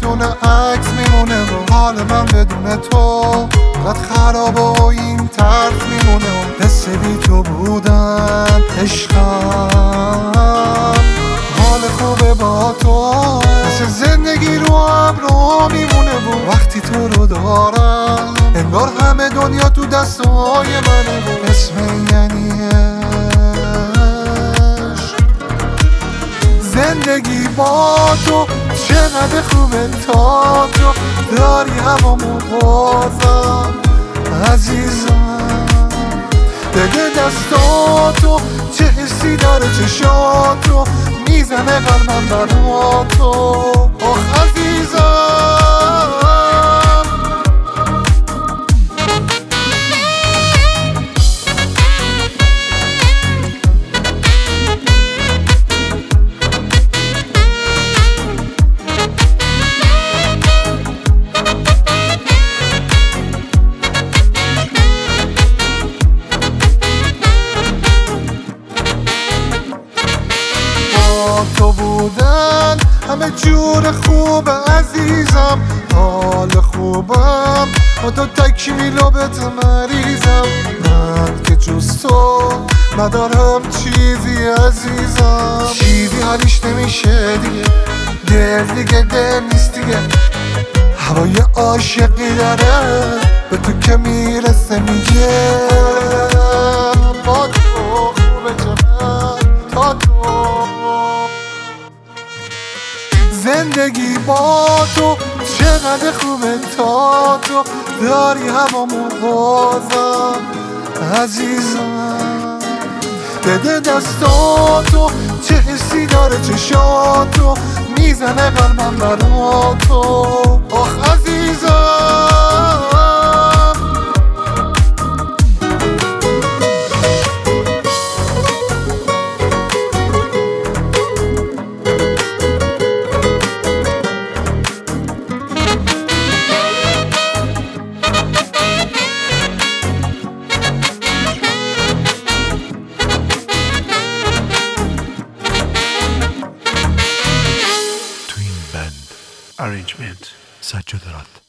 دونه عکس میمونه و حال من بدون تو. قد خراب و این ترس میمونه و حس بی تو بودن عشقم. حال خوبه با تو مثل زندگی رو هم رو میمونه و وقتی تو رو دارم انگار همه دنیا تو دستای منه و اسم یعنی با تو چقدر خوبه تا تو. داری هوامو بازم عزیزم. بده دستاتو چه حسی داره چشاتو می‌زنه قلبم برا تو. تو بودن همه جور خوب عزیزم. حال خوبم با تو تکمیل و بهت مریضم. من که جز تو ندارم چیزی عزیزم. چیزی حالیش نمیشه دیگه دل دیگه دل نیست دیگه. هوای عاشقی داره به تو که می‌رسه میگه. زندگی با تو چقدر خوبه تا تو. داری هوامو بازم عزیزم. بده دستاتو چه حسی داره چشاتو. می‌زنه قلبم برا تو. آخ عزیزم. تو این بند ارنجمنت سجادرات